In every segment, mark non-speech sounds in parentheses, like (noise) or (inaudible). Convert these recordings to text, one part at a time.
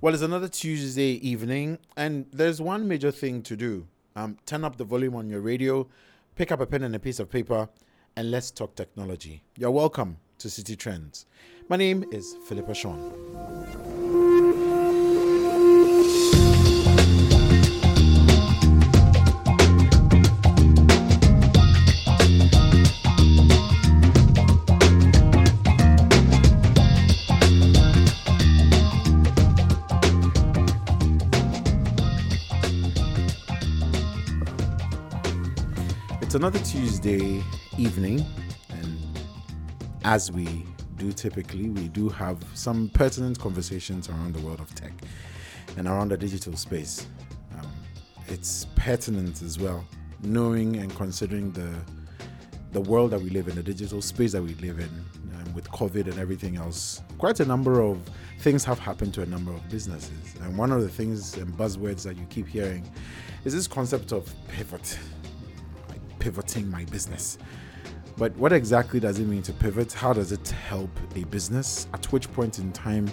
Well, it's another Tuesday evening, and there's one major thing to do. Um, turn up the volume on your radio, pick up a pen and a piece of paper, and let's talk technology. You're welcome to City Trends. My name is Philippa Sean. It's another Tuesday evening, and as we do typically, we do have some pertinent conversations around the world of tech and around the digital space. Um, it's pertinent as well, knowing and considering the the world that we live in, the digital space that we live in, um, with COVID and everything else. Quite a number of things have happened to a number of businesses, and one of the things and buzzwords that you keep hearing is this concept of pivot pivoting my business. But what exactly does it mean to pivot? How does it help a business? At which point in time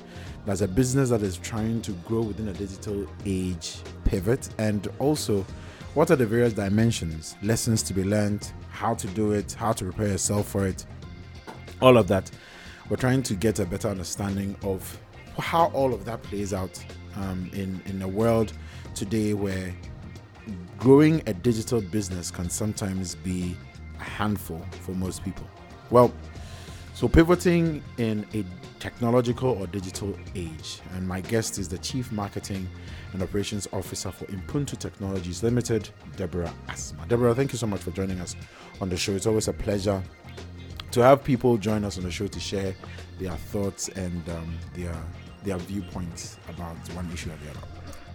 does a business that is trying to grow within a digital age pivot? And also, what are the various dimensions, lessons to be learned, how to do it, how to prepare yourself for it? All of that. We're trying to get a better understanding of how all of that plays out um, in, in a world today where growing a digital business can sometimes be a handful for most people. Well, so pivoting in a technological or digital age, and my guest is the Chief Marketing and Operations Officer for Impuntu Technologies Limited, Deborah Asma. Deborah, thank you so much for joining us on the show. It's always a pleasure to have people join us on the show to share their thoughts and um, their their viewpoints about one issue or the other.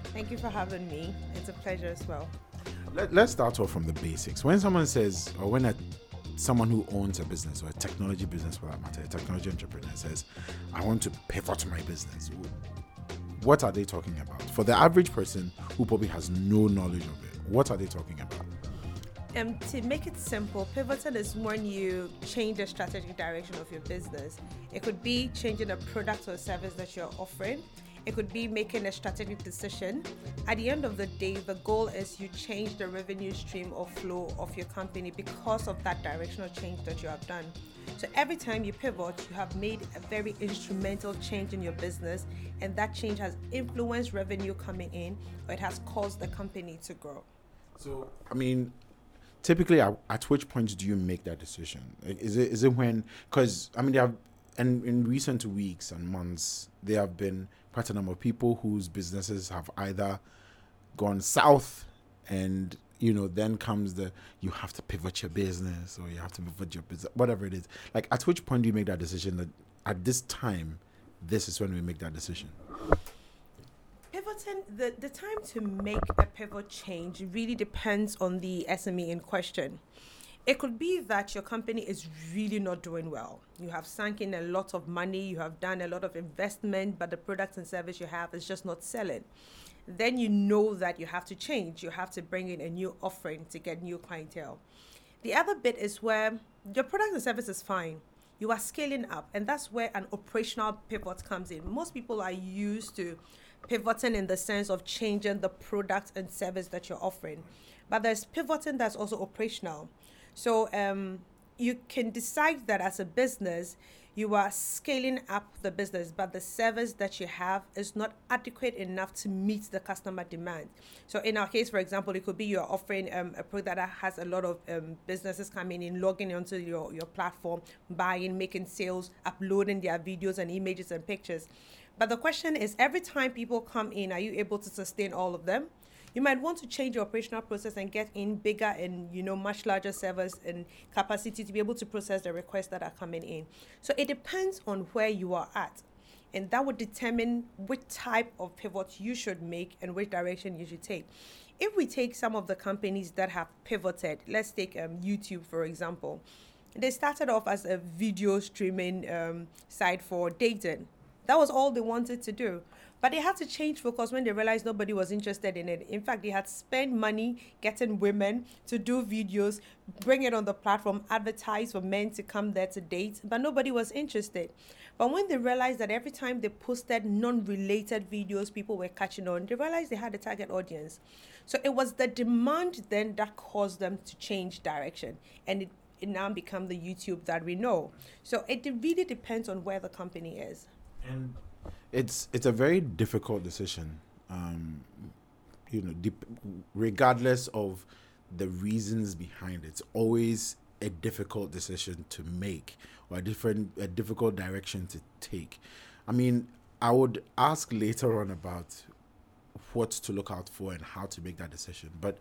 Thank you for having me. It's a pleasure as well. Let, us start off from the basics. When someone says, or when a, someone who owns a business or a technology business for that matter, a technology entrepreneur says, I want to pivot my business, what are they talking about? For the average person who probably has no knowledge of it, what are they talking about? Um, to make it simple, pivoting is when you change the strategic direction of your business. It could be changing a product or service that you're offering. It could be making a strategic decision. At the end of the day, the goal is you change the revenue stream or flow of your company because of that directional change that you have done. So every time you pivot, you have made a very instrumental change in your business, and that change has influenced revenue coming in, or it has caused the company to grow. So, I mean, typically, at, which point do you make that decision? Is it is it when? Because I mean, there have, and in recent weeks and months, there have been quite a number of people whose businesses have either gone south and you know then comes the you have to pivot your business or you have to pivot your business whatever it is. Like at which point do you make that decision that at this time this is when we make that decision? Pivoting the, the time to make a pivot change really depends on the sme in question it could be that your company is really not doing well. You have sunk in a lot of money, you have done a lot of investment, but the product and service you have is just not selling. Then you know that you have to change. You have to bring in a new offering to get new clientele. The other bit is where your product and service is fine. You are scaling up, and that's where an operational pivot comes in. Most people are used to pivoting in the sense of changing the product and service that you're offering. But there's pivoting that's also operational so um, you can decide that as a business, you are scaling up the business, but the service that you have is not adequate enough to meet the customer demand. So, in our case, for example, it could be you're offering um, a product that has a lot of um, businesses coming in, logging onto your, your platform, buying, making sales, uploading their videos and images and pictures. But the question is every time people come in, are you able to sustain all of them? You might want to change your operational process and get in bigger and you know much larger servers and capacity to be able to process the requests that are coming in. So it depends on where you are at and that would determine which type of pivot you should make and which direction you should take. If we take some of the companies that have pivoted let's take um, youtube for example. They started off as a video streaming um, site for dating that was all they wanted to do But they had to change focus when they realized nobody was interested in it. In fact, they had spent money getting women to do videos, bring it on the platform, advertise for men to come there to date, but nobody was interested. But when they realized that every time they posted non related videos, people were catching on, they realized they had a target audience. So it was the demand then that caused them to change direction. And it, it now become the YouTube that we know. So it really depends on where the company is. And it's it's a very difficult decision. Um, you know, regardless of the reasons behind it, it's always a difficult decision to make or a different a difficult direction to take. I mean, I would ask later on about what to look out for and how to make that decision. But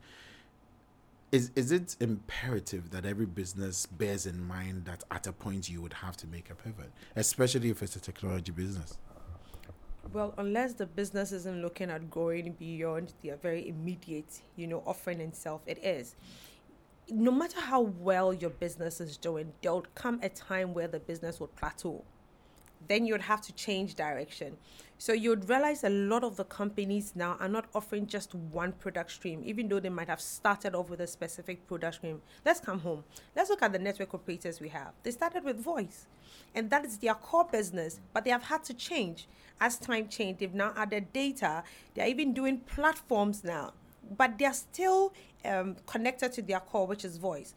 is is it imperative that every business bears in mind that at a point you would have to make a pivot, especially if it's a technology business? Well, unless the business isn't looking at going beyond their very immediate, you know, offering itself, it is. No matter how well your business is doing, there'll come a time where the business will plateau. Then you'd have to change direction. So you'd realize a lot of the companies now are not offering just one product stream, even though they might have started off with a specific product stream. Let's come home. Let's look at the network operators we have. They started with voice, and that is their core business, but they have had to change. As time changed, they've now added data. They're even doing platforms now, but they're still um, connected to their core, which is voice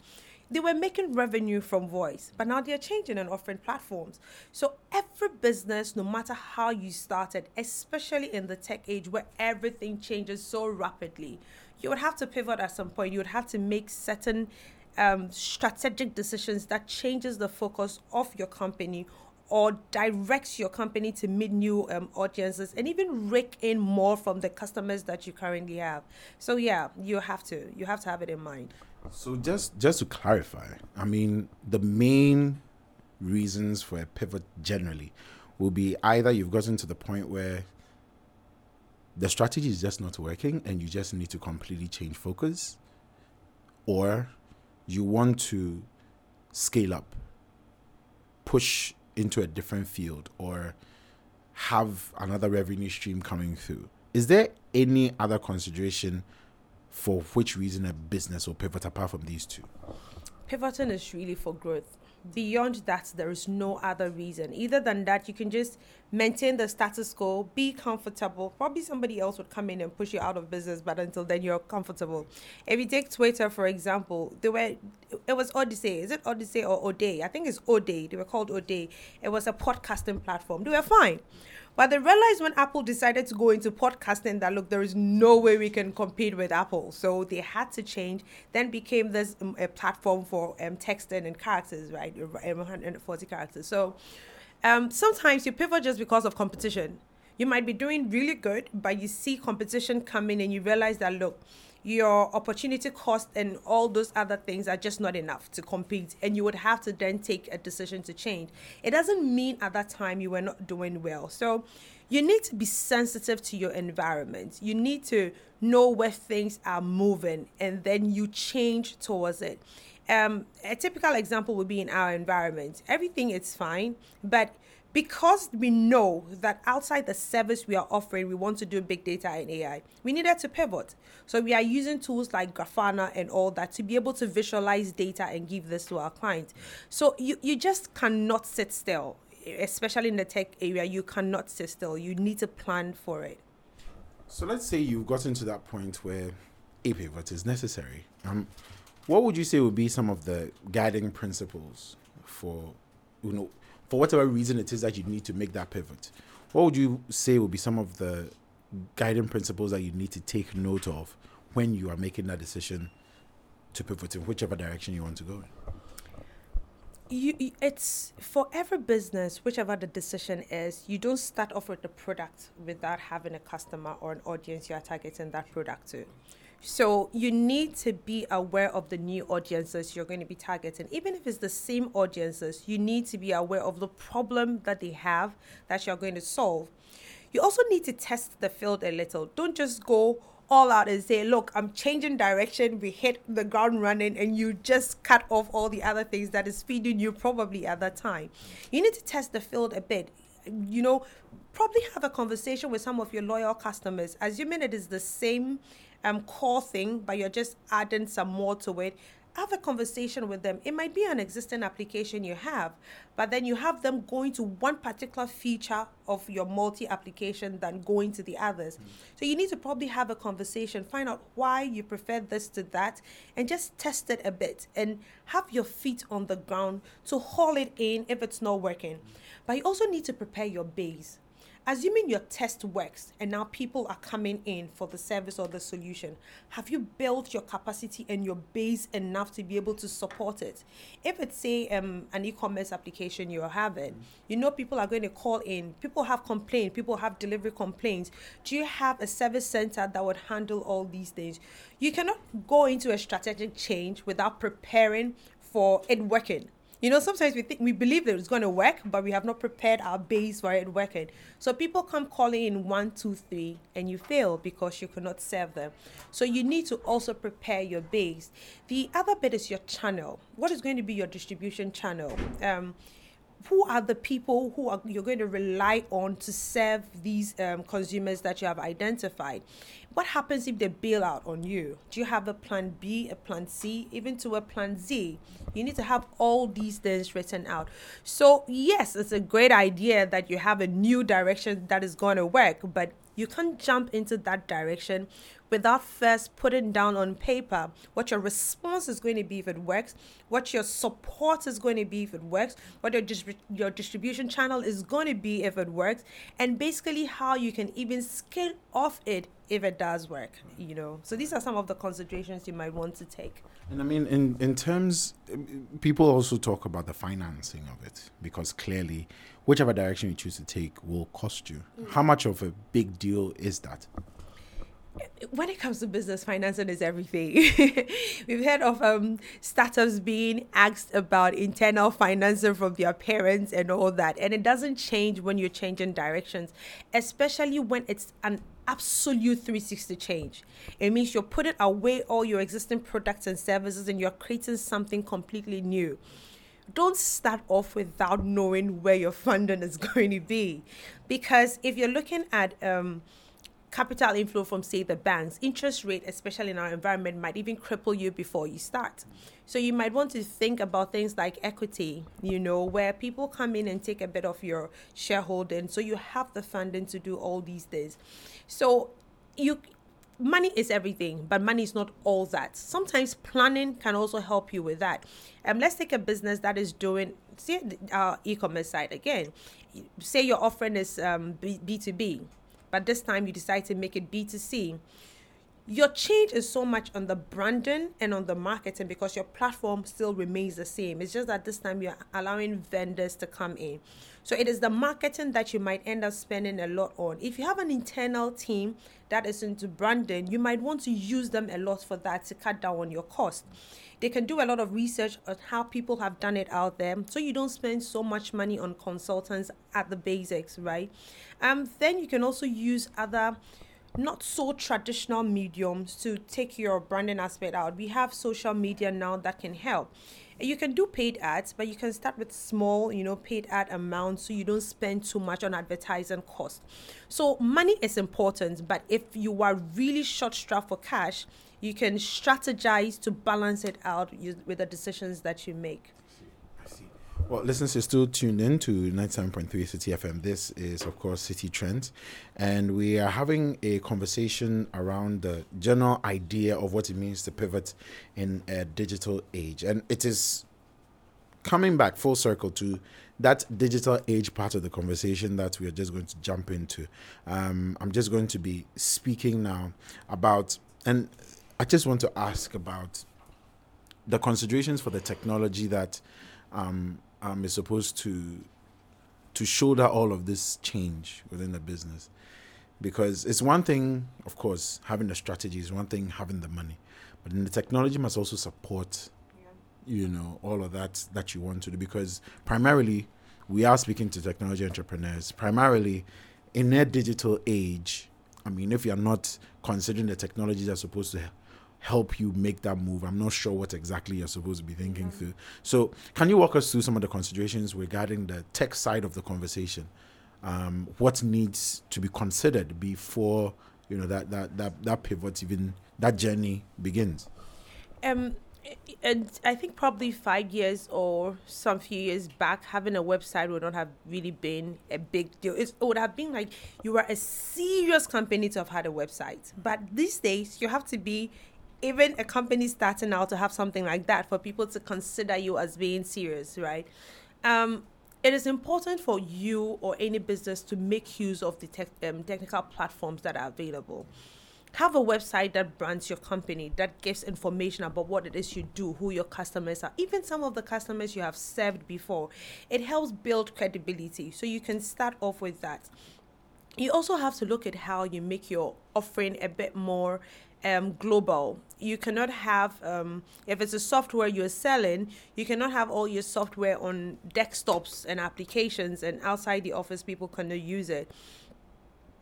they were making revenue from voice, but now they're changing and offering platforms. So every business, no matter how you started, especially in the tech age where everything changes so rapidly, you would have to pivot at some point. You would have to make certain um, strategic decisions that changes the focus of your company or directs your company to meet new um, audiences and even rake in more from the customers that you currently have. So yeah, you have to you have to have it in mind. So just just to clarify, I mean the main reasons for a pivot generally will be either you've gotten to the point where the strategy is just not working and you just need to completely change focus or you want to scale up push into a different field or have another revenue stream coming through is there any other consideration for which reason a business will pivot apart from these two? Pivoting is really for growth. Beyond that, there is no other reason. Either than that, you can just maintain the status quo, be comfortable. Probably somebody else would come in and push you out of business, but until then, you're comfortable. If you take Twitter, for example, they were it was Odyssey. Is it Odyssey or Odeo? I think it's Odeo. They were called Odeo. It was a podcasting platform. They were fine. But they realized when Apple decided to go into podcasting that look, there is no way we can compete with Apple. So they had to change. Then became this um, a platform for um, texting and characters, right? 140 characters. So um, sometimes you pivot just because of competition. You might be doing really good, but you see competition coming and you realize that look, your opportunity cost and all those other things are just not enough to compete and you would have to then take a decision to change. It doesn't mean at that time you were not doing well. So you need to be sensitive to your environment. You need to know where things are moving and then you change towards it. Um, a typical example would be in our environment. Everything is fine but because we know that outside the service we are offering, we want to do big data and AI, we needed to pivot. So we are using tools like Grafana and all that to be able to visualize data and give this to our clients. So you, you just cannot sit still, especially in the tech area. You cannot sit still. You need to plan for it. So let's say you've gotten to that point where a pivot is necessary. Um, what would you say would be some of the guiding principles for, you know, for whatever reason it is that you need to make that pivot, what would you say would be some of the guiding principles that you need to take note of when you are making that decision to pivot in whichever direction you want to go You, it's for every business, whichever the decision is, you don't start off with the product without having a customer or an audience you are targeting that product to. So you need to be aware of the new audiences you're going to be targeting. Even if it's the same audiences, you need to be aware of the problem that they have that you're going to solve. You also need to test the field a little. Don't just go all out and say, look, I'm changing direction, we hit the ground running, and you just cut off all the other things that is feeding you probably at that time. You need to test the field a bit. You know, probably have a conversation with some of your loyal customers, assuming it is the same um, core thing, but you're just adding some more to it have a conversation with them. It might be an existing application you have, but then you have them going to one particular feature of your multi application than going to the others. Mm. So you need to probably have a conversation, find out why you prefer this to that, and just test it a bit and have your feet on the ground to haul it in if it's not working. But you also need to prepare your base assuming your test works and now people are coming in for the service or the solution, have you built your capacity and your base enough to be able to support it? If it's say um, an e-commerce application you're having, you know people are going to call in, people have complaints, people have delivery complaints. Do you have a service center that would handle all these things? You cannot go into a strategic change without preparing for it working you know, sometimes we think we believe that it's going to work, but we have not prepared our base for it working. So people come calling in one, two, three, and you fail because you cannot serve them. So you need to also prepare your base. The other bit is your channel. What is going to be your distribution channel? Um, who are the people who are you're going to rely on to serve these um, consumers that you have identified? What happens if they bail out on you? Do you have a plan b a plan c even to a plan z? You need to have all these things written out. So yes it's a great idea that you have a new direction that is going to work but you can't jump into that direction without first putting down on paper what your response is going to be if it works, what your support is going to be if it works, what your, distri- your distribution channel is going to be if it works, and basically how you can even scale off it if it does work, you know. So these are some of the considerations you might want to take. And I mean, in, in terms, people also talk about the financing of it because clearly, whichever direction you choose to take will cost you. Mm. How much of a big deal is that? When it comes to business, financing is everything. (laughs) We've heard of um, startups being asked about internal financing from their parents and all that. And it doesn't change when you're changing directions, especially when it's an absolute 360 change. It means you're putting away all your existing products and services and you're creating something completely new. Don't start off without knowing where your funding is (laughs) going to be. Because if you're looking at, um, capital inflow from say the banks interest rate especially in our environment might even cripple you before you start so you might want to think about things like equity you know where people come in and take a bit of your shareholding so you have the funding to do all these things so you money is everything, but money is not all that. Sometimes planning can also help you with that. Um, let's take a business that is doing, see our e-commerce side again. Say your offering is um, B two B but this time you decide to make it B2C. Your change is so much on the branding and on the marketing because your platform still remains the same. It's just that this time you're allowing vendors to come in. So it is the marketing that you might end up spending a lot on. If you have an internal team that is into branding, you might want to use them a lot for that to cut down on your cost. They can do a lot of research on how people have done it out there, so you don't spend so much money on consultants at the basics, right? Um, then you can also use other not so traditional mediums to take your branding aspect out. We have social media now that can help. You can do paid ads, but you can start with small, you know, paid ad amounts so you don't spend too much on advertising cost. So money is important, but if you are really short strapped for cash, you can strategize to balance it out with the decisions that you make. Well, listeners, you're still tuned in to 97.3 City FM. This is, of course, City Trends. And we are having a conversation around the general idea of what it means to pivot in a digital age. And it is coming back full circle to that digital age part of the conversation that we are just going to jump into. Um, I'm just going to be speaking now about, and I just want to ask about the considerations for the technology that um, um, is supposed to to shoulder all of this change within the business. Because it's one thing, of course, having the strategy is one thing, having the money, but then the technology must also support, yeah. you know, all of that that you want to do. Because primarily, we are speaking to technology entrepreneurs. Primarily, in a digital age, I mean, if you're not considering the technologies that are supposed to help you make that move. I'm not sure what exactly you're supposed to be thinking through. So, can you walk us through some of the considerations regarding the tech side of the conversation um, what needs to be considered before you know that that that, that pivot even that journey begins um and I think probably five years or some few years back, having a website would not have really been a big deal. It's, it would have been like you were a serious company to have had a website. But these days, you have to be even a company starting out to have something like that for people to consider you as being serious, right? Um, it is important for you or any business to make use of the tech, um, technical platforms that are available. Have a website that brands your company, that gives information about what it is you do, who your customers are, even some of the customers you have served before. It helps build credibility. So you can start off with that. You also have to look at how you make your offering a bit more um, global. You cannot have, um, if it's a software you're selling, you cannot have all your software on desktops and applications, and outside the office, people cannot use it.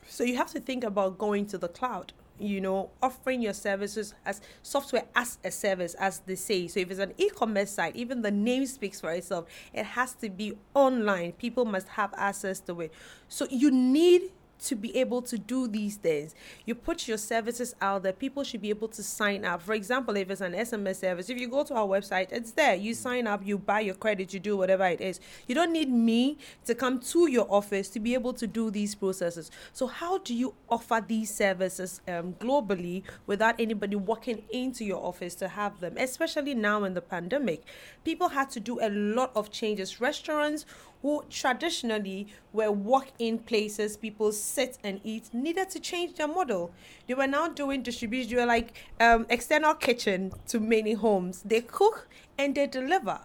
So you have to think about going to the cloud. You know, offering your services as software as a service, as they say. So if it's an e-commerce site, even the name speaks for itself. It has to be online. People must have access to it. So you need to be able to do these things. You put your services out there, people should be able to sign up. For example, if it's an SMS service, if you go to our website, it's there. You sign up, you buy your credit, you do whatever it is. You don't need me to come to your office to be able to do these processes. So, how do you offer these services um, globally without anybody walking into your office to have them? Especially now in the pandemic, people had to do a lot of changes. Restaurants who traditionally were walk-in places people sit and eat needed to change their model. They were now doing distribution they were like um, external kitchen to many homes. They cook and they deliver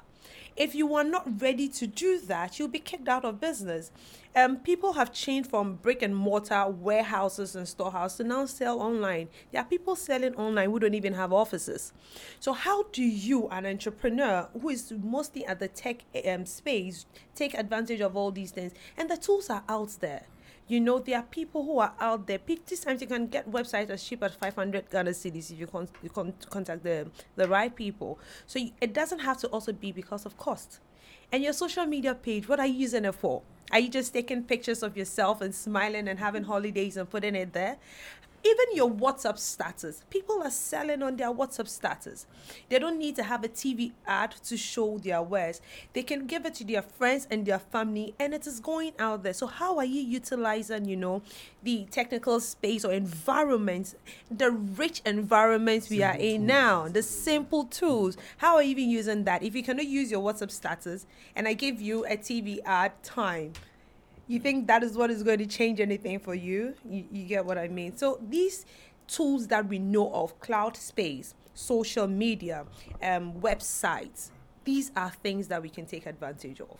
if you are not ready to do that, you'll be kicked out of business. Um, people have changed from brick and mortar warehouses and storehouses to now sell online. There are people selling online who don't even have offices. So, how do you, an entrepreneur who is mostly at the tech um, space, take advantage of all these things? And the tools are out there. You know, there are people who are out there. These times you can get websites as cheap as 500 Ghana cedis if you, con- you con- contact the, the right people. So it doesn't have to also be because of cost. And your social media page, what are you using it for? Are you just taking pictures of yourself and smiling and having holidays and putting it there? Even your WhatsApp status. People are selling on their WhatsApp status. They don't need to have a TV ad to show their wares. They can give it to their friends and their family, and it is going out there. So, how are you utilizing, you know, the technical space or environment, the rich environment we are in now, the simple tools? How are you even using that? If you cannot use your WhatsApp status, and I give you a TV ad time you think that is what is going to change anything for you? You, you get what I mean? So these tools that we know of, cloud space, social media, um, websites, these are things that we can take advantage of.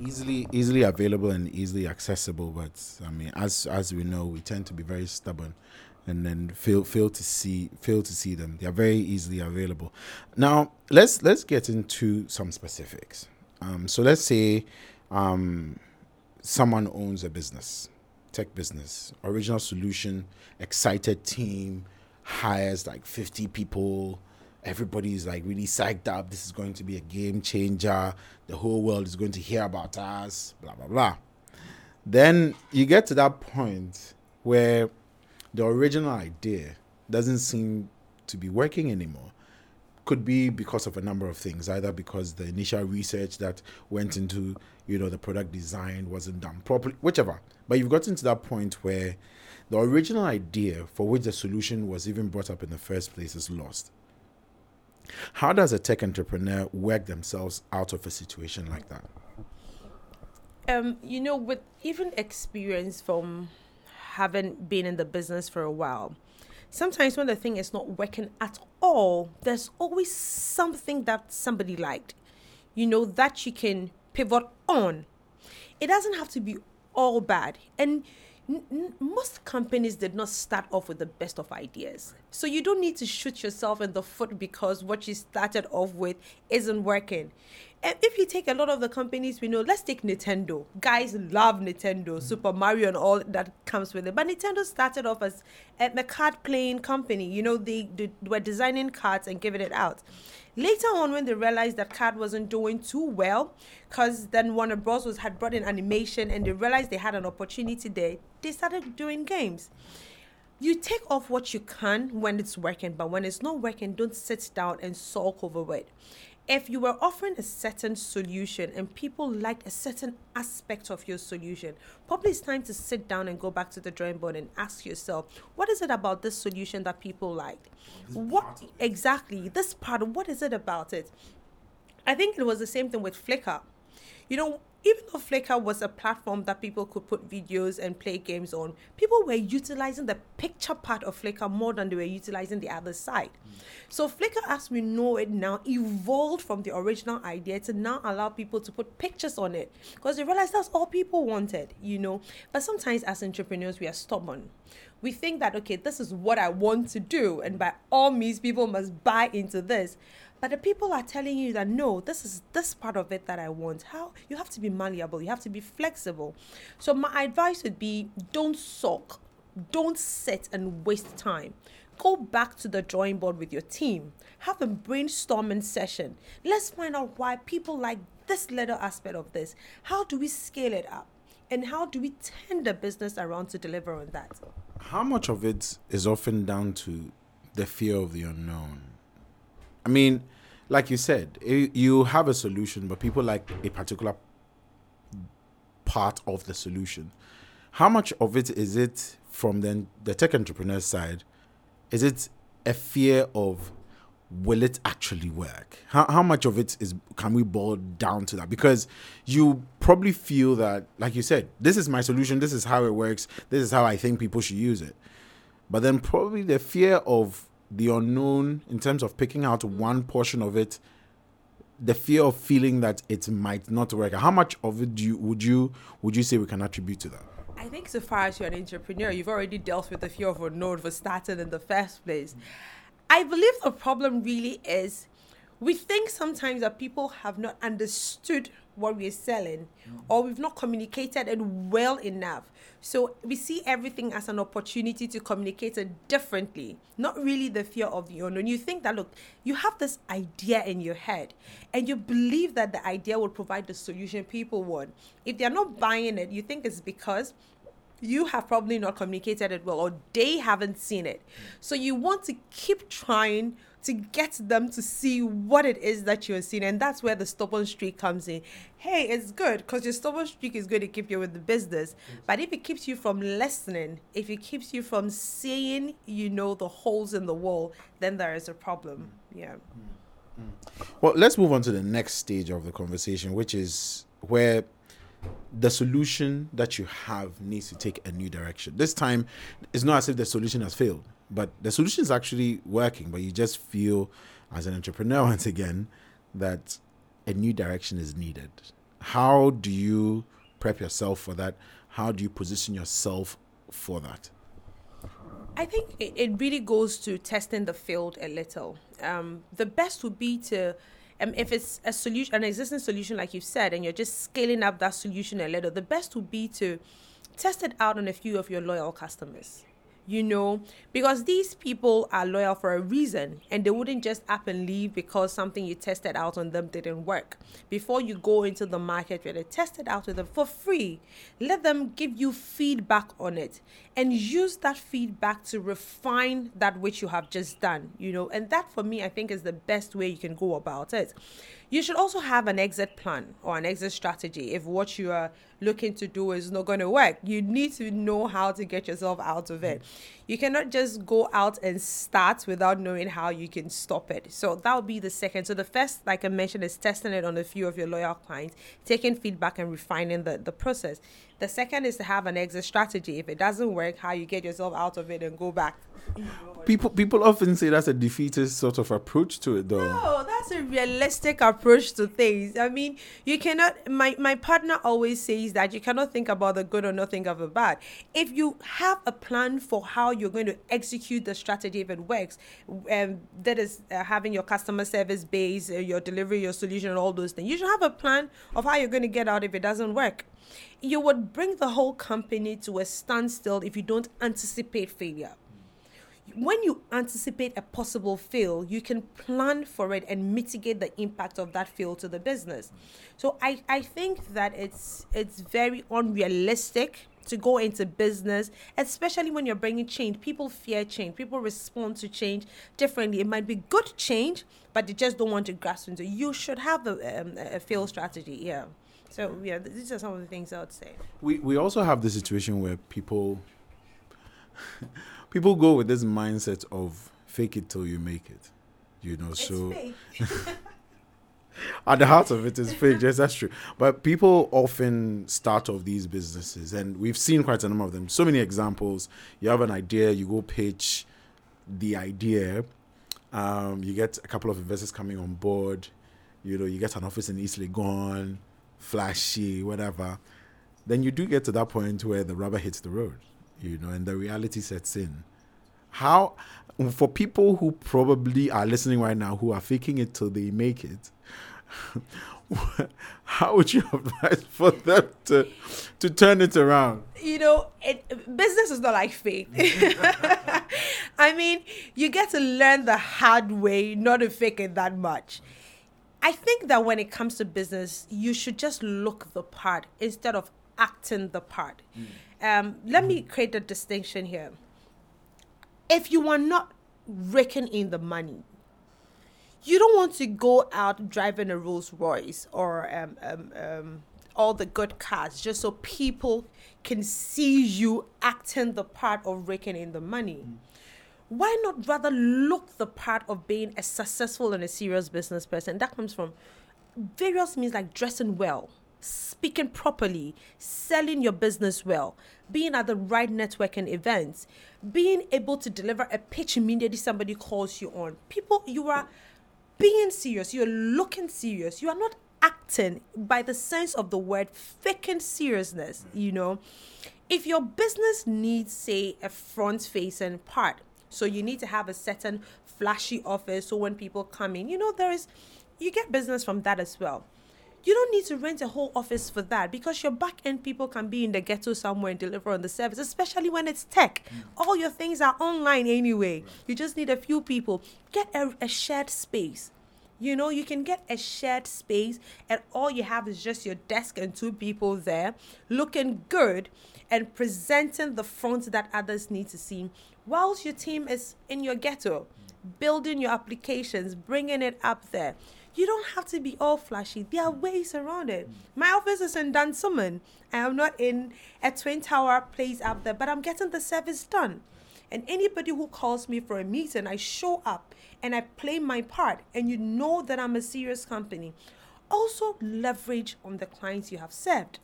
Easily, easily available and easily accessible, but I mean, as as we know, we tend to be very stubborn, and then fail fail to see fail to see them. They are very easily available. Now, let's let's get into some specifics. Um, so let's say um, someone owns a business, tech business, original solution, excited team, hires like 50 people. Everybody's like really psyched up. This is going to be a game changer. The whole world is going to hear about us, blah, blah, blah. Then you get to that point where the original idea doesn't seem to be working anymore could be because of a number of things either because the initial research that went into you know the product design wasn't done properly whichever. But you've gotten to that point where the original idea for which the solution was even brought up in the first place is lost. How does a tech entrepreneur work themselves out of a situation like that? Um you know with even experience from having been in the business for a while sometimes when the thing is not working at all, there's always something that somebody liked, you know, that you can pivot on. It doesn't have to be all bad. And n- n- most companies did not start off with the best of ideas. So you don't need to shoot yourself in the foot because what you started off with isn't working. And if you take a lot of the companies we know, let's take Nintendo. Guys love Nintendo, mm. Super Mario, and all that comes with it. But Nintendo started off as a card playing company. You know, they, they were designing cards and giving it out. Later on, when they realized that card wasn't doing too well, because then Warner Bros. Was, had brought in animation and they realized they had an opportunity there, they started doing games you take off what you can when it's working, but when it's not working, don't sit down and sulk over it. If you were offering a certain solution and people liked a certain aspect of your solution, probably it's time to sit down and go back to the drawing board and ask yourself, what is it about this solution that people liked? What exactly this part? What is it about it? I think it was the same thing with Flickr. You know, even though Flickr was a platform that people could put videos and play games on, people were utilizing the picture part of Flickr more than they were utilizing the other side. Mm. So Flickr, as we know it now, evolved from the original idea to now allow people to put pictures on it because they realized that's all people wanted, you know. But sometimes as entrepreneurs, we are stubborn. We think that okay, this is what I want to do, and by all means, people must buy into this. But the people are telling you that no, this is this part of it that I want. How you have to be malleable, you have to be flexible. So my advice would be don't sulk, don't sit and waste time. Go back to the drawing board with your team. Have a brainstorming session. Let's find out why people like this little aspect of this. How do we scale it up? And how do we turn the business around to deliver on that? How much of it is often down to the fear of the unknown? I mean, like you said, you have a solution, but people like a particular part of the solution. How much of it is it from the, the tech entrepreneur side? Is it a fear of will it actually work? How, how much of it is can we boil down to that? Because you probably feel that, like you said, this is my solution, this is how it works, this is how I think people should use it. But then probably the fear of the unknown in terms of picking out one portion of it the fear of feeling that it might not work. How much of it do you would you would you say we can attribute to that? I think so far as you're an entrepreneur you've already dealt with the fear of unknown for starting in the first place. I believe the problem really is we think sometimes that people have not understood what we're selling mm. or we've not communicated it well enough so we see everything as an opportunity to communicate it differently not really the fear of the unknown you think that look you have this idea in your head and you believe that the idea will provide the solution people want if they're not buying it you think it's because you have probably not communicated it well or they haven't seen it. So you want to keep trying to get them to see what it is that you're seeing. And that's where the stubborn streak comes in. Hey, it's good because your stubborn streak is going to keep you with the business. But if it keeps you from listening, if it keeps you from seeing, you know, the holes in the wall, then there is a problem. Mm. Yeah. Mm. Mm. Well, let's move on to the next stage of the conversation, which is where the solution that you have needs to take a new direction. This time, it's not as if the solution has failed, but the solution is actually working. But you just feel, as an entrepreneur, (laughs) once again, that a new direction is needed. How do you prep yourself for that? How do you position yourself for that? I think it, really goes to testing the field a little. Um, the best would be to um, if it's a solution, an existing solution, like you said, and you're just scaling up that solution a little, the best would be to test it out on a few of your loyal customers you know, because these people are loyal for a reason and they wouldn't just up and leave because something you tested out on them didn't work. Before you go into the market, where they tested out with them for free. Let them give you feedback on it and use that feedback to refine that which you have just done, you know, and that for me, I think is the best way you can go about it. You should also have an exit plan or an exit strategy if what you are looking to do is not going to work. You need to know how to get yourself out of it. You cannot just go out and start without knowing how you can stop it. So that would be the second. So the first, like I mentioned, is testing it on a few of your loyal clients, taking feedback and refining the, the process. The second is to have an exit strategy. If it doesn't work, how you get yourself out of it and go back. People people often say that's a defeatist sort of approach to it, though. No, that's a realistic approach to things. I mean, you cannot. My my partner always says that you cannot think about the good or not think of the bad. If you have a plan for how you're going to execute the strategy, if it works, um, that is uh, having your customer service base, uh, your delivery, your solution, all those things. You should have a plan of how you're going to get out if it doesn't work. You would bring the whole company to a standstill if you don't anticipate failure when you anticipate a possible fail, you can plan for it and mitigate the impact of that fail to the business. So I, I think that it's it's very unrealistic to go into business, especially when you're bringing change. People fear change. People respond to change differently. It might be good change, but they just don't want to grasp into. You should have a, um, a fail strategy. Yeah. So yeah, these are some of the things I would say. We we also have the situation where people (laughs) people go with this mindset of fake it till you make it. You know, It's so. (laughs) at the heart of it is fake. Yes, that's true. But people often start off these businesses, and we've seen quite a number of them. So many examples. You have an idea, you go pitch the idea. Um, you get a couple of investors coming on board. You know, you get an office in East Legon, flashy, whatever. Then you do get to that point where the rubber hits the road. You know, and the reality sets in. How, for people who probably are listening right now who are faking it till they make it, (laughs) how would you (laughs) advise for them to to turn it around? you know, it, business is not like faith. (laughs) I mean, you get to learn the hard way, not to fake it that much. I think that when it comes to business, you should just look the part instead of acting the part. Um, let me create a distinction here. If you are not raking in the money, you don't want to go out driving a Rolls Royce or um, um, um, all the good cars just so people can see you acting the part of raking in the money. Why not rather look the part of being a successful and a serious business person? That comes from various means like dressing well, speaking properly, selling your business well, being at the right networking events, being able to deliver a pitch immediately somebody calls you on. People, you are being serious, you're looking serious, you are not acting by the sense of the word faking seriousness, you know. If your business needs, say, a front facing part, so you need to have a certain flashy office so when people come in, you know, there is, you get business from that as well. You don't need to rent a whole office for that because your back end people can be in the ghetto somewhere and deliver on the service, especially when it's tech. Mm. All your things are online anyway. You just need a few people. Get a, a shared space. You know, you can get a shared space, and all you have is just your desk and two people there looking good and presenting the front that others need to see, whilst your team is in your ghetto, mm. building your applications, bringing it up there. You don't have to be all flashy. There are ways around it. Mm. My office is in Dansoman. I am not in a twin tower place up there, but I'm getting the service done. And anybody who calls me for a meeting, I show up and I play my part, and you know that I'm a serious company. Also, leverage on the clients you have served.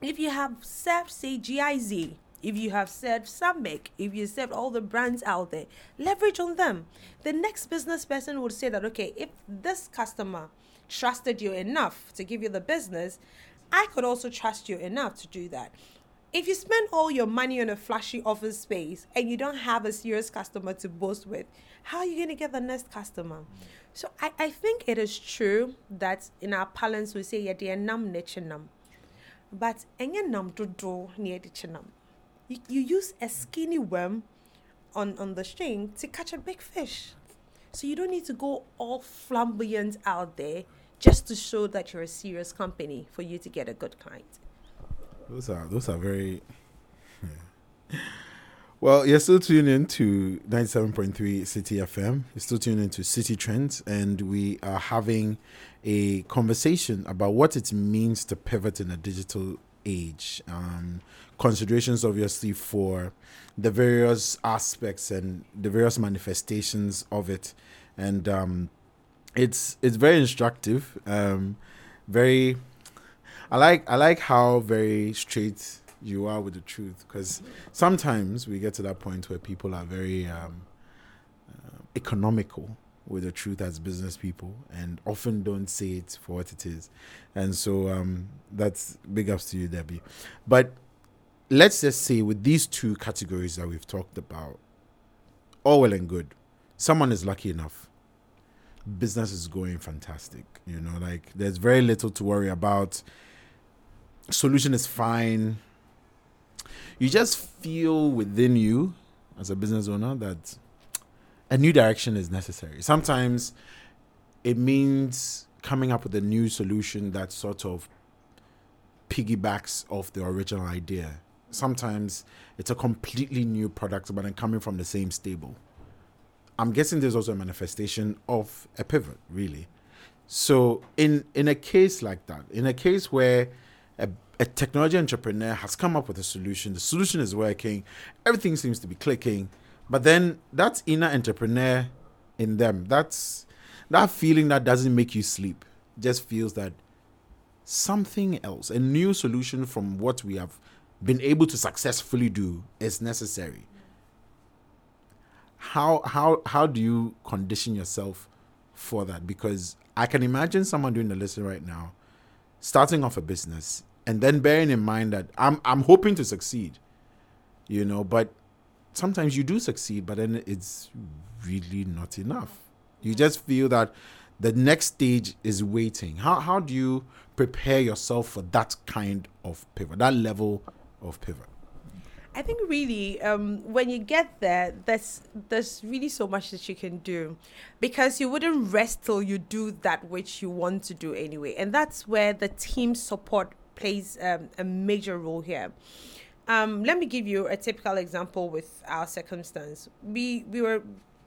If you have served, say, GIZ, if you have served Samick, if you served all the brands out there, leverage on them. The next business person would say that, okay, if this customer trusted you enough to give you the business, I could also trust you enough to do that if you spend all your money on a flashy office space and you don't have a serious customer to boast with, how are you going to get the next customer? So I, I think it is true that in our parlance we say, yeah, they are nam. But enye nam do near the chinam. You, you use a skinny worm on, on the string to catch a big fish. So you don't need to go all flamboyant out there just to show that you're a serious company for you to get a good client. Those are those are very. Well, you're still tuning in to 97.3 City FM. You're still tuning into City Trends, and we are having a conversation about what it means to pivot in a digital age. Um, considerations, obviously, for the various aspects and the various manifestations of it, and um, it's it's very instructive. Um, very I like I like how very straight you are with the truth because sometimes we get to that point where people are very um, uh, economical with the truth as business people and often don't say it for what it is. And so um, that's big ups to you, Debbie. But let's just say with these two categories that we've talked about, all well and good. Someone is lucky enough. Business is going fantastic. You know, like there's very little to worry about. Solution is fine. You just feel within you as a business owner that a new direction is necessary. Sometimes it means coming up with a new solution that sort of piggybacks off the original idea. Sometimes it's a completely new product, but then coming from the same stable. I'm guessing there's also a manifestation of a pivot, really. So in in a case like that, in a case where a, a technology entrepreneur has come up with a solution, the solution is working, everything seems to be clicking, but then that inner entrepreneur in them, that's that feeling that doesn't make you sleep, just feels that something else, a new solution from what we have been able to successfully do is necessary. How how how do you condition yourself for that? Because I can imagine someone doing the lesson right now, starting off a business and then bearing in mind that I'm I'm hoping to succeed, you know, but sometimes you do succeed, but then it's really not enough. You just feel that the next stage is waiting. How how do you prepare yourself for that kind of pivot, that level of pivot? I think really, um, when you get there, there's there's really so much that you can do, because you wouldn't rest till you do that which you want to do anyway, and that's where the team support plays um, a major role here. Um, let me give you a typical example with our circumstance. We we were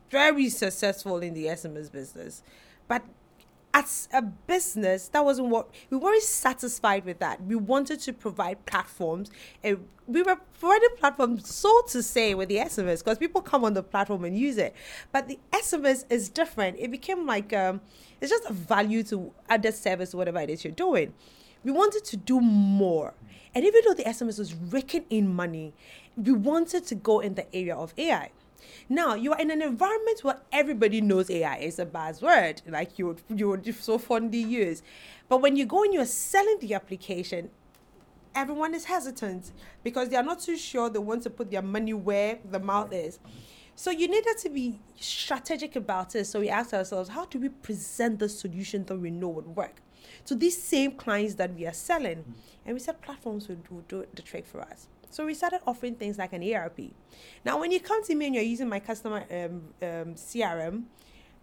very successful in the SMS business, but as a business, that wasn't what we weren't satisfied with that. We wanted to provide platforms, and we were providing platforms, so to say, with the SMS because people come on the platform and use it. But the SMS is different. It became like um, it's just a value to other service, whatever it is you're doing. We wanted to do more. And even though the SMS was raking in money, we wanted to go in the area of AI. Now you are in an environment where everybody knows AI is a buzzword, like you would you would so fondly use. But when you go and you're selling the application, everyone is hesitant because they are not too sure they want to put their money where the mouth is. So you needed to be strategic about it. So we asked ourselves, how do we present the solution that we know would work? To these same clients that we are selling. Mm. And we said platforms would, would do the trick for us. So we started offering things like an ERP. Now, when you come to me and you're using my customer um, um, CRM,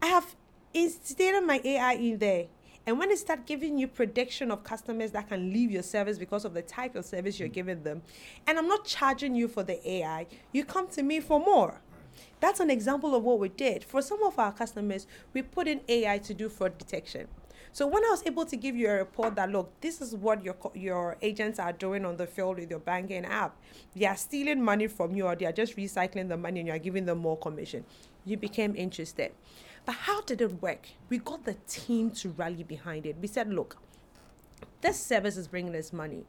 I have instated my AI in there. And when it start giving you prediction of customers that can leave your service because of the type of service you're giving them, and I'm not charging you for the AI, you come to me for more. That's an example of what we did. For some of our customers, we put in AI to do fraud detection. So when I was able to give you a report that look, this is what your your agents are doing on the field with your banking app, they are stealing money from you, or they are just recycling the money, and you are giving them more commission. You became interested. But how did it work? We got the team to rally behind it. We said, look, this service is bringing us money,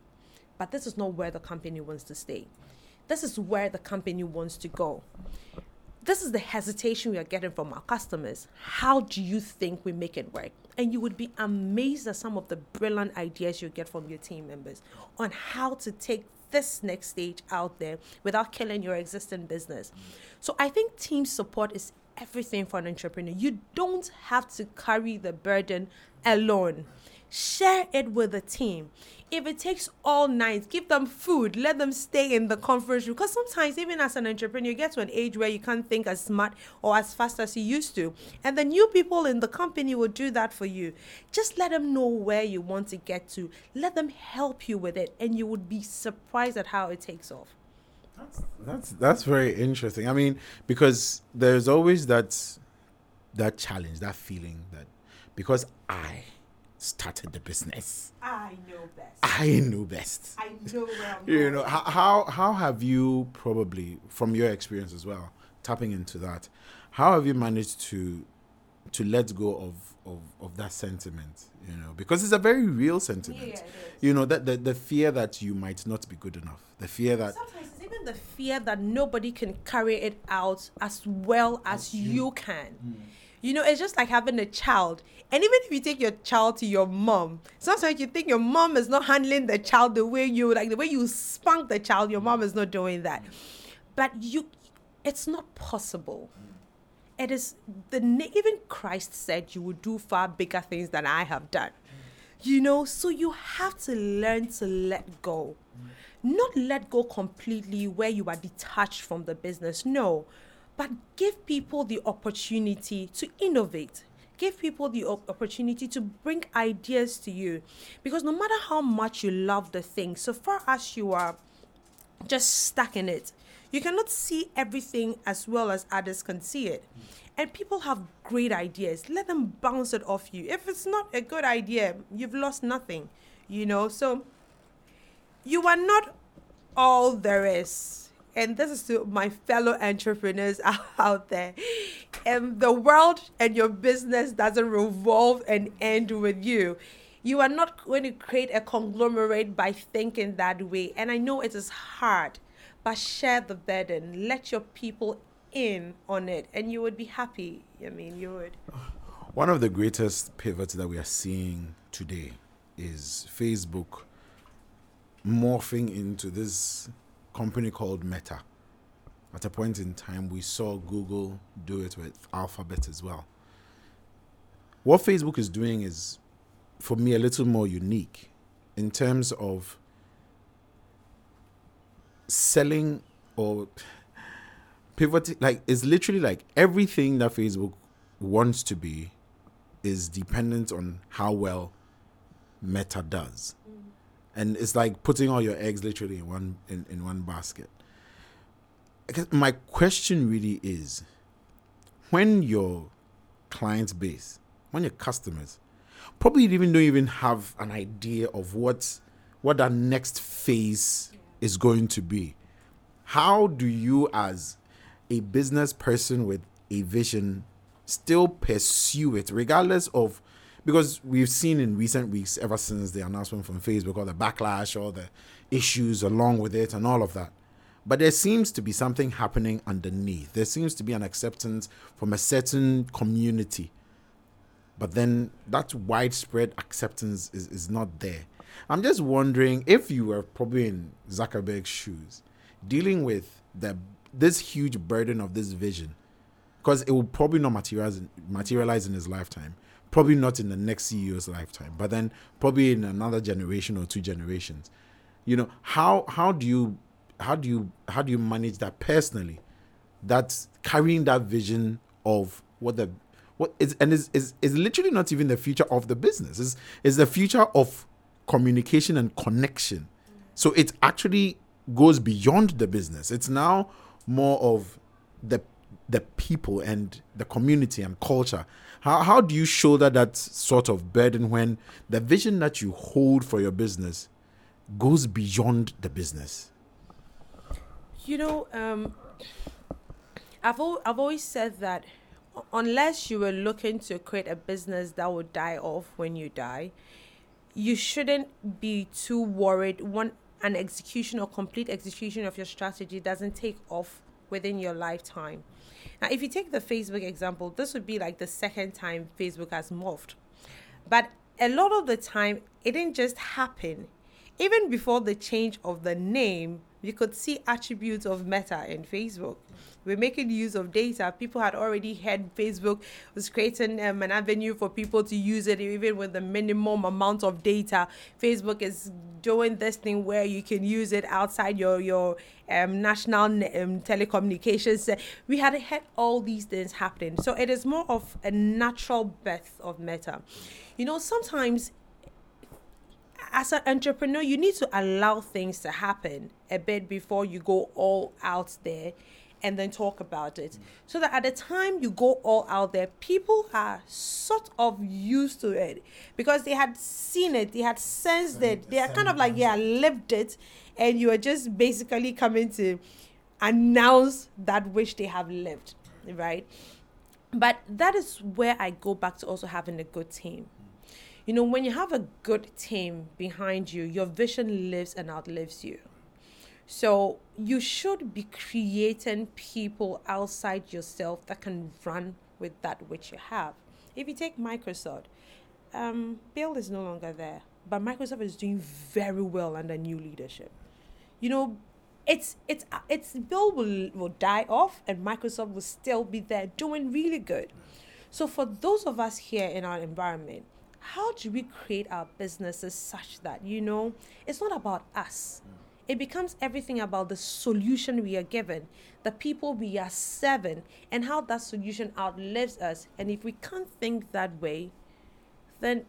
but this is not where the company wants to stay. This is where the company wants to go this is the hesitation we are getting from our customers. How do you think we make it work? And you would be amazed at some of the brilliant ideas you get from your team members on how to take this next stage out there without killing your existing business. So I think team support is everything for an entrepreneur. You don't have to carry the burden alone. Share it with the team if it takes all night, give them food, let them stay in the conference room. Because sometimes, even as an entrepreneur, you get to an age where you can't think as smart or as fast as you used to. And the new people in the company will do that for you. Just let them know where you want to get to, let them help you with it, and you would be surprised at how it takes off. That's that's, that's very interesting. I mean, because there's always that that challenge, that feeling that because I started the business. I know best. I know best. I know where I'm (laughs) You know how how have you probably from your experience as well tapping into that? How have you managed to to let go of of, of that sentiment? You know, because it's a very real sentiment. Yeah, you know that the, the fear that you might not be good enough, the fear that sometimes it's even the fear that nobody can carry it out as well as, as you. you. can. Mm You know, it's just like having a child. And even if you take your child to your mom, sometimes you think your mom is not handling the child the way you like the way you spunk the child, your mom is not doing that. But you it's not possible. It is the even Christ said you would do far bigger things than I have done. You know, so you have to learn to let go. Not let go completely where you are detached from the business. No, but give people the opportunity to innovate. Give people the opportunity to bring ideas to you. Because no matter how much you love the thing so far as you are just stuck in it you cannot see everything as well as others can see it. And people have great ideas. Let them bounce it off you. If it's not a good idea you've lost nothing you know? So you are not all there is and this is to my fellow entrepreneurs (laughs) out there. And the world and your business doesn't revolve and end with you. You are not going to create a conglomerate by thinking that way. And I know it is hard, but share the burden. Let your people in on it, and you would be happy. I mean, you would. One of the greatest pivots that we are seeing today is Facebook morphing into this company called Meta. At a point in time, we saw Google do it with Alphabet as well. What Facebook is doing is, for me, a little more unique in terms of selling or pivoting. Like, it's literally like everything that Facebook wants to be is dependent on how well Meta does mm-hmm. And it's like putting all your eggs literally in one in, in one basket. My question really is when your client base when your customers probably even don't even have an idea of what what that next phase is going to be how do you as a business person with a vision still pursue it regardless of because we've seen in recent weeks, ever since the announcement from Facebook, all the backlash, all the issues along with it, and all of that. But there seems to be something happening underneath. There seems to be an acceptance from a certain community. But then that widespread acceptance is, is not there. I'm just wondering if you were probably in Zuckerberg's shoes, dealing with the this huge burden of this vision, because it will probably not materialize materialize in his lifetime probably not in the next CEO's lifetime, but then probably in another generation or two generations. You know, how how do you how do you how do you manage that personally? That's carrying that vision of what the what is and is is is literally not even the future of the business. Is is the future of communication and connection. So it actually goes beyond the business. It's now more of the the people and the community and culture how, how do you shoulder that sort of burden when the vision that you hold for your business goes beyond the business? You know, um, I've, al- I've always said that unless you were looking to create a business that would die off when you die, you shouldn't be too worried when an execution or complete execution of your strategy doesn't take off within your lifetime. Now, if you take the Facebook example, this would be like the second time Facebook has morphed. But a lot of the time, it didn't just happen. Even before the change of the name, you could see attributes of Meta in Facebook. We're making use of data. People had already heard Facebook was creating um, an avenue for people to use it, even with the minimum amount of data. Facebook is doing this thing where you can use it outside your your um, national um, telecommunications. We had had all these things happening, so it is more of a natural birth of Meta. You know, sometimes as an entrepreneur, you need to allow things to happen a bit before you go all out there and then talk about it. So that at the time you go all out there, people are sort of used to it because they had seen it, they had sensed it, they are kind of like, yeah, lived it, and you are just basically coming to announce that which they have lived, right? But that is where I go back to also having a good team you know, when you have a good team behind you, your vision lives and outlives you. So you should be creating people outside yourself that can run with that which you have. If you take Microsoft, um, Bill is no longer there, but Microsoft is doing very well under new leadership. You know, it's it's it's Bill will will die off, and Microsoft will still be there doing really good. So for those of us here in our environment, how do we create our businesses such that you know it's not about us? Mm. It becomes everything about the solution we are given, the people we are serving, and how that solution outlives us. And if we can't think that way, then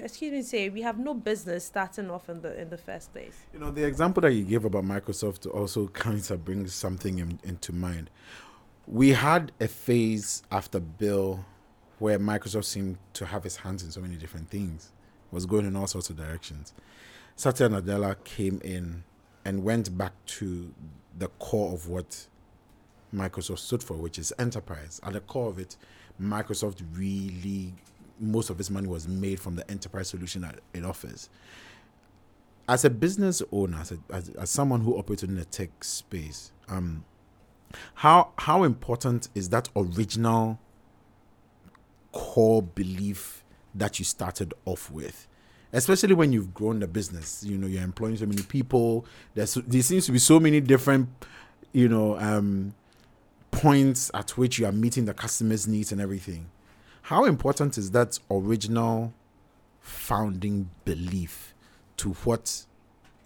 excuse me say we have no business starting off in the in the first place you know the example that you gave about microsoft also kind of brings something in, into mind we had a phase after bill where microsoft seemed to have its hands in so many different things. Was going in all sorts of directions. Satya nadella came in and went back to the core of what microsoft stood for which is enterprise. At the core of it microsoft really most of its money was made from the enterprise solution that it offers. As a business owner, as, a, as, as someone who operates in the tech space, um, how how important is that original core belief that you started off with? Especially when you've grown the business, you know, you're employing so many people. There's there seems to be so many different, you know, um, points at which you are meeting the customer's needs and everything how important is that original founding belief to what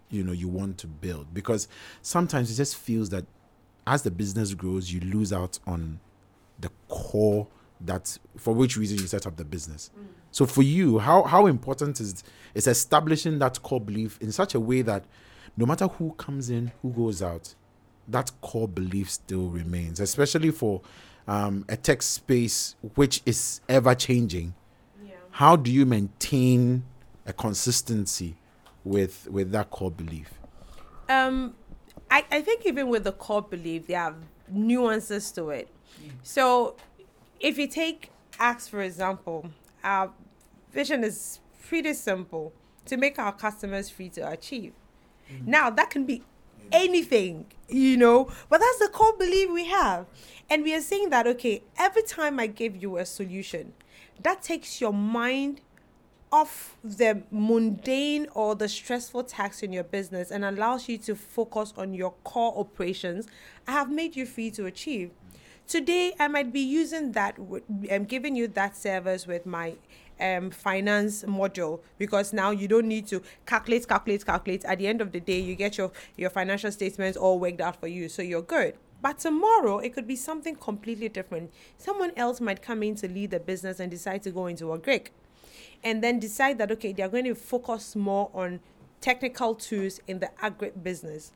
you know you want to build? Because sometimes it just feels that as the business grows, you lose out on the core that for which reason you set up the business. Mm. So for you, how how important is is establishing that core belief in such a way that no matter who comes in, who goes out, that core belief still remains, especially for um, a tech space which is ever changing, yeah. how do you maintain a consistency with with that core belief? Um, I, I think even with the core belief, there are nuances to it. Mm. So, if you take Axe for example, our vision is pretty simple to make our customers free to achieve. Mm-hmm. Now that can be anything, you know, but that's the core belief we have. And we are saying that, okay, every time I give you a solution, that takes your mind off the mundane or the stressful tasks in your business and allows you to focus on your core operations, I have made you free to achieve. Today, I might be using that, I'm giving you that service with my um, finance module because now you don't need to calculate, calculate, calculate. At the end of the day, you get your, your financial statements all worked out for you. So you're good. But tomorrow, it could be something completely different. Someone else might come in to lead the business and decide to go into agri and then decide that, okay, they're going to focus more on technical tools in the agri business.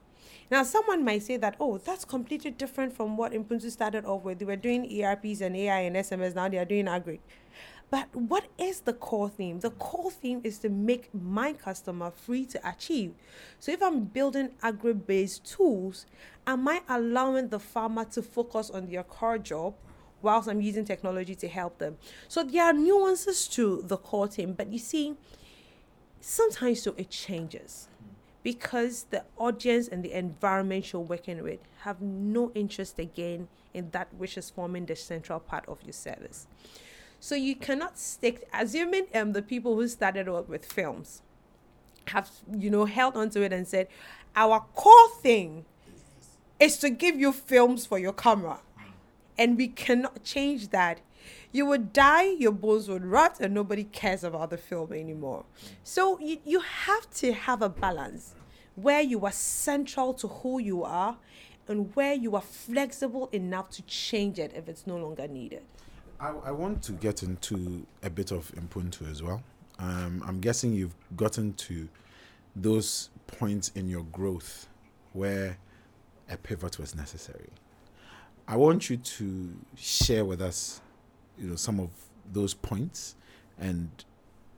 Now, someone might say that, oh, that's completely different from what Impuntu started off with. They were doing ERPs and AI and SMS, now they are doing agri. But what is the core theme? The core theme is to make my customer free to achieve. So if I'm building agri based tools, am I allowing the farmer to focus on their core job? Whilst I'm using technology to help them. So there are nuances to the core theme, but you see, sometimes so it changes because the audience and the environment you're working with have no interest again in that which is forming the central part of your service. So you cannot stick, assuming um, the people who started out with films have, you know, held onto it and said, our core thing is to give you films for your camera. And we cannot change that. You would die, your bones would rot, and nobody cares about the film anymore. So you, you have to have a balance where you are central to who you are and where you are flexible enough to change it if it's no longer needed. I, I want to get into a bit of Impuntu as well. Um, I'm guessing you've gotten to those points in your growth where a pivot was necessary. I want you to share with us, you know, some of those points, and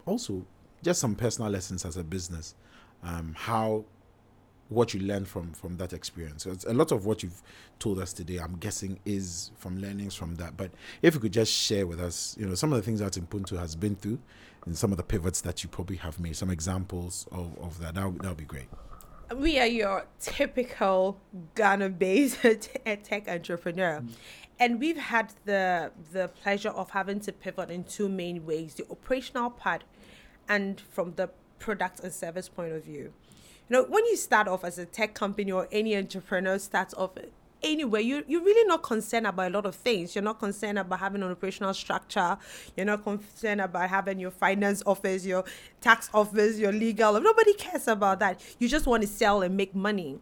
also just some personal lessons as a business, um, how what you learned from from that experience. So a lot of what you've told us today, I'm guessing, is from learnings from that. But if you could just share with us, you know, some of the things that Impuntu has been through, and some of the pivots that you probably have made, some examples of, of that, that would, that would be great. we are your typical Ghana-based (laughs) tech entrepreneur. Mm. And we've had the the pleasure of having to pivot in two main ways: the operational part, and from the product and service point of view. You know, when you start off as a tech company or any entrepreneur starts off anywhere, you, you're really not concerned about a lot of things. You're not concerned about having an operational structure. You're not concerned about having your finance office, your tax office, your legal. Nobody cares about that. You just want to sell and make money.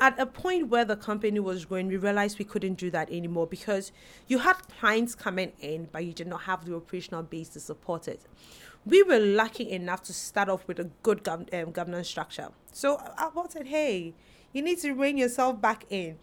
At a point where the company was growing, we realized we couldn't do that anymore because you had clients coming in, but you did not have the operational base to support it. We were lucky enough to start off with a good gov- um, governance structure. So I said, hey, you need to rein yourself back in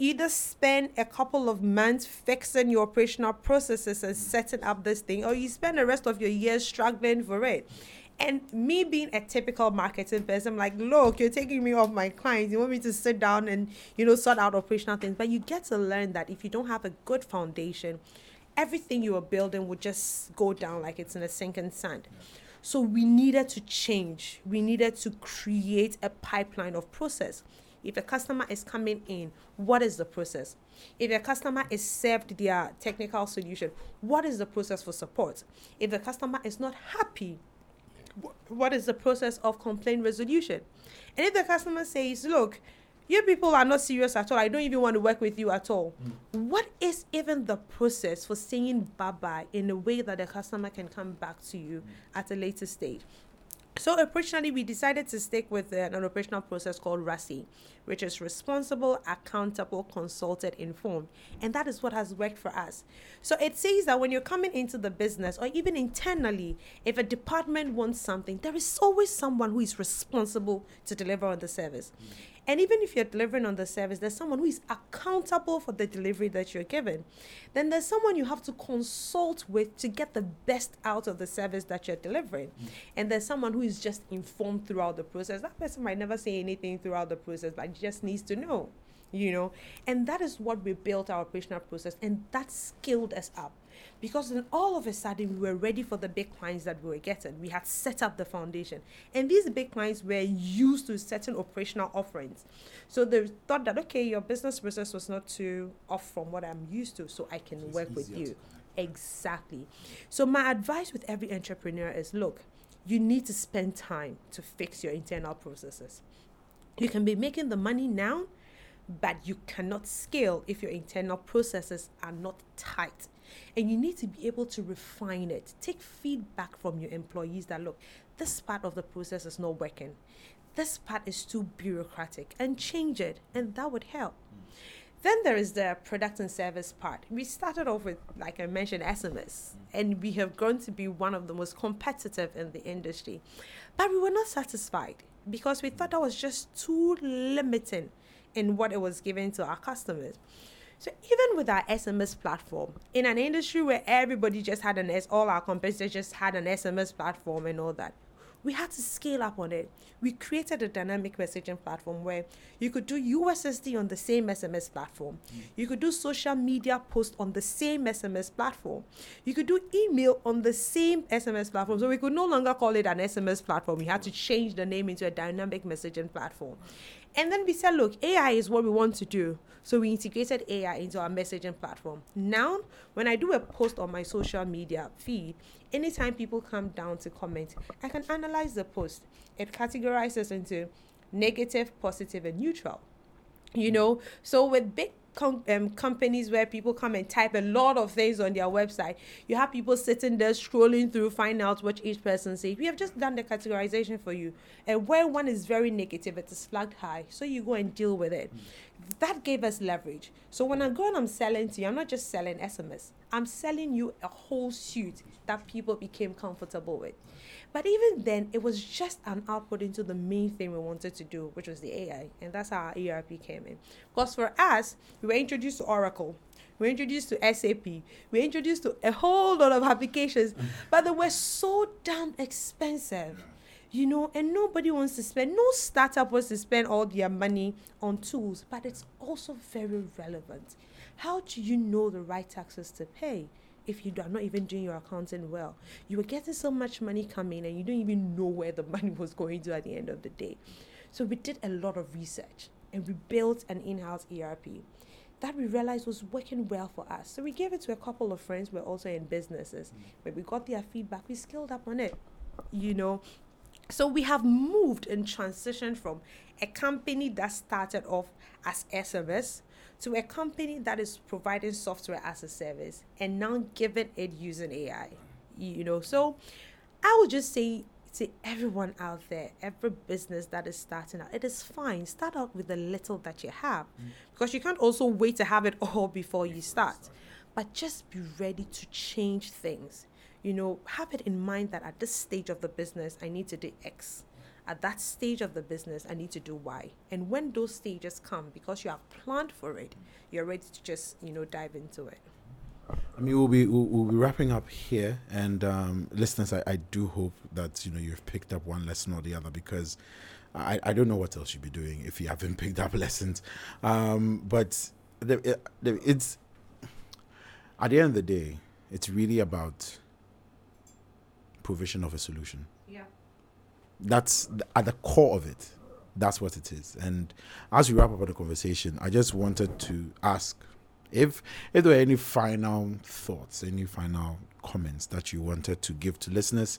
either spend a couple of months fixing your operational processes and setting up this thing, or you spend the rest of your years struggling for it. And me being a typical marketing person, I'm like, look, you're taking me off my clients. You want me to sit down and, you know, sort out operational things. But you get to learn that if you don't have a good foundation, everything you are building will just go down like it's in a sinking sand. So we needed to change. We needed to create a pipeline of process. If a customer is coming in, what is the process? If a customer is served their technical solution, what is the process for support? If the customer is not happy, what is the process of complaint resolution? And if the customer says, look, you people are not serious at all. I don't even want to work with you at all. Mm. What is even the process for saying bye bye in a way that the customer can come back to you mm. at a later stage? So operationally, we decided to stick with an operational process called RACI, which is responsible, accountable, consulted, informed. And that is what has worked for us. So it says that when you're coming into the business or even internally, if a department wants something, there is always someone who is responsible to deliver on the service. Mm. And even if you're delivering on the service, there's someone who is accountable for the delivery that you're given. Then there's someone you have to consult with to get the best out of the service that you're delivering. Mm. And there's someone who is just informed throughout the process. That person might never say anything throughout the process, but just needs to know you know and that is what we built our operational process and that skilled us up because then all of a sudden we were ready for the big clients that we were getting. We had set up the foundation, and these big clients were used to certain operational offerings. So they thought that okay, your business process was not too off from what I'm used to, so I can so work with you. Exactly. So my advice with every entrepreneur is look, you need to spend time to fix your internal processes. You can be making the money now, but you cannot scale if your internal processes are not tight and you need to be able to refine it. Take feedback from your employees that look, this part of the process is not working. This part is too bureaucratic and change it, and that would help. Then there is the product and service part. We started off with, like I mentioned, SMS, and we have grown to be one of the most competitive in the industry. But we were not satisfied because we thought that was just too limiting in what it was giving to our customers. So even with our SMS platform, in an industry where everybody just had an S, all our competitors just had an SMS platform and all that, we had to scale up on it. We created a dynamic messaging platform where you could do USSD on the same SMS platform. You could do social media posts on the same SMS platform. You could do email on the same SMS platform. So we could no longer call it an SMS platform. We had to change the name into a dynamic messaging platform. And then we said, look, AI is what we want to do. So we integrated AI into our messaging platform. Now, when I do a post on my social media feed, anytime people come down to comment, I can analyze the post. It categorizes into negative, positive, and neutral. You know, so with big com- um, companies where people come and type a lot of things on their website. You have people sitting there scrolling through, find out what each person says. We have just done the categorization for you. And where one is very negative, it is flagged high. So you go and deal with it. Mm. That gave us leverage. So when I go and I'm selling to you, I'm not just selling SMS. I'm selling you a whole suit that people became comfortable with. But even then, it was just an output into the main thing we wanted to do, which was the AI. And that's how our ERP came in. Because for us, we were introduced to Oracle. We were introduced to SAP. We were introduced to a whole lot of applications, mm. but they were so damn expensive you know, and nobody wants to spend, no startup wants to spend all their money on tools, but it's also very relevant. How do you know the right taxes to pay? if you are not even doing your accounting well. You were getting so much money coming and you don't even know where the money was going to at the end of the day. So we did a lot of research and we built an in-house ERP that we realized was working well for us. So we gave it to a couple of friends who were also in businesses. Mm. When we got their feedback, we scaled up on it. You know, so we have moved and transitioned from a company that started off as SMS to a company that is providing software as a service and now giving it using AI. You know, so I would just say to everyone out there, every business that is starting out, it is fine. Start out with the little that you have mm. because you can't also wait to have it (laughs) all before you start. But just be ready to change things. You know, have it in mind that at this stage of the business, I need to do X. At that stage of the business, I need to do Y. And when those stages come, because you have planned for it, you're ready to just, you know, dive into it. I mean, we'll be we'll, we'll be wrapping up here, and um, listeners, I, I do hope that you know you've picked up one lesson or the other because I, I don't know what else you'd be doing if you haven't (laughs) picked up lessons. Um, but the, the, it's at the end of the day, it's really about provision of a solution. Yeah, that's at the core of it. That's what it is. And as we wrap up the conversation, I just wanted to ask if if there were any final thoughts, any final comments that you wanted to give to listeners,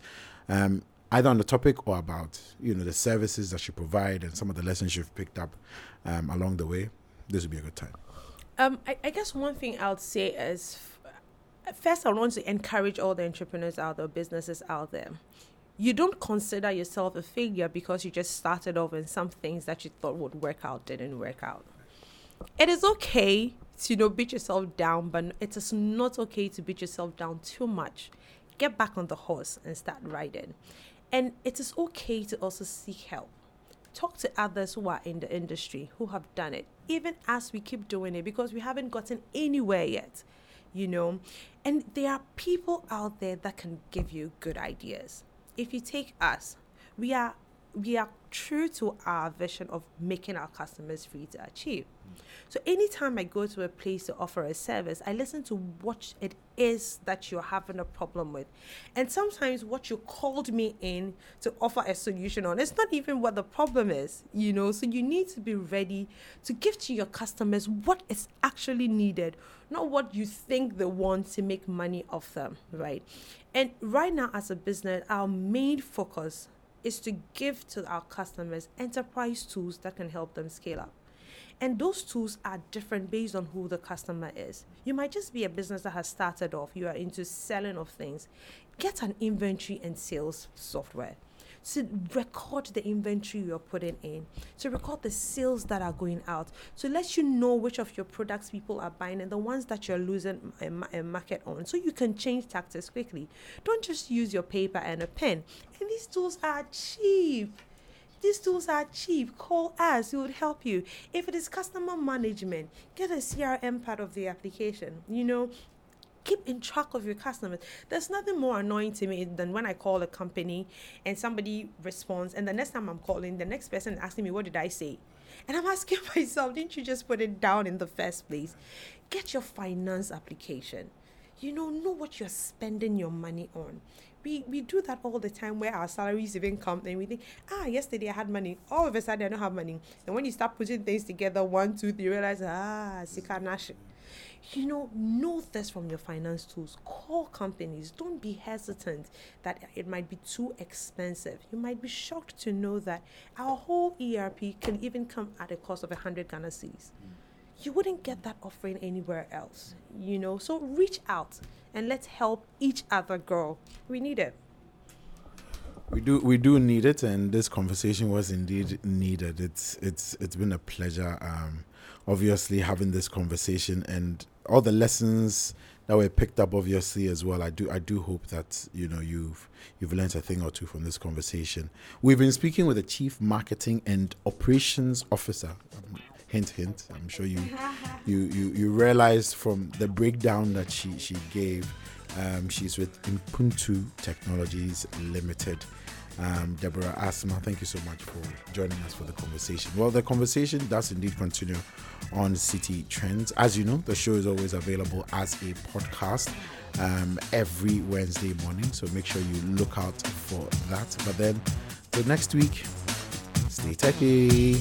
um, either on the topic or about you know the services that you provide and some of the lessons you've picked up um, along the way, this would be a good time. Um, I, I guess one thing I would say is, first, I want to encourage all the entrepreneurs out there, businesses out there. You don't consider yourself a failure because you just started off and some things that you thought would work out didn't work out. It is okay to you know beat yourself down, but it is not okay to beat yourself down too much. Get back on the horse and start riding. And it is okay to also seek help. Talk to others who are in the industry who have done it, even as we keep doing it, because we haven't gotten anywhere yet, you know. And there are people out there that can give you good ideas. If you take us, we are we are true to our vision of making our customers free to achieve. So anytime I go to a place to offer a service, I listen to what it is that you're having a problem with. And sometimes what you called me in to offer a solution on, it's not even what the problem is, you know. So you need to be ready to give to your customers what is actually needed, not what you think they want to make money off them, right? And right now, as a business, our main focus is to give to our customers enterprise tools that can help them scale up. And those tools are different based on who the customer is. You might just be a business that has started off, you are into selling of things. Get an inventory and sales software to record the inventory you're putting in, to record the sales that are going out, to let you know which of your products people are buying and the ones that you're losing a, a market on, so you can change tactics quickly. Don't just use your paper and a pen. And these tools are cheap. These tools are cheap. Call us, it would help you. If it is customer management, get a CRM part of the application. You know, keep in track of your customers. There's nothing more annoying to me than when I call a company and somebody responds, and the next time I'm calling, the next person is asking me, What did I say? And I'm asking (laughs) myself, Didn't you just put it down in the first place? Get your finance application. You know, know what you're spending your money on we we do that all the time where our salaries even come and we think ah yesterday i had money all of a sudden i don't have money and when you start putting things together one two three realize ah sikanash you know know this from your finance tools call companies don't be hesitant that it might be too expensive you might be shocked to know that our whole erp can even come at a cost of 100 ghana cedis you wouldn't get that offering anywhere else you know so reach out and let's help each other grow. We need it. We do we do need it, and this conversation was indeed needed. It's it's it's been a pleasure, um, obviously having this conversation and all the lessons that were picked up obviously as well. I do I do hope that you know you've you've learned a thing or two from this conversation. We've been speaking with the chief marketing and operations officer. Um, hint hint i'm sure you (laughs) you you, you realized from the breakdown that she she gave um, she's with Impuntu Technologies Limited. Um, Deborah Asma, thank you so much for joining us for the conversation. Well, the conversation does indeed continue on City Trends. As you know, the show is always available as a podcast um, every Wednesday morning, so make sure you look out for that. But then, till next week, Stay techy.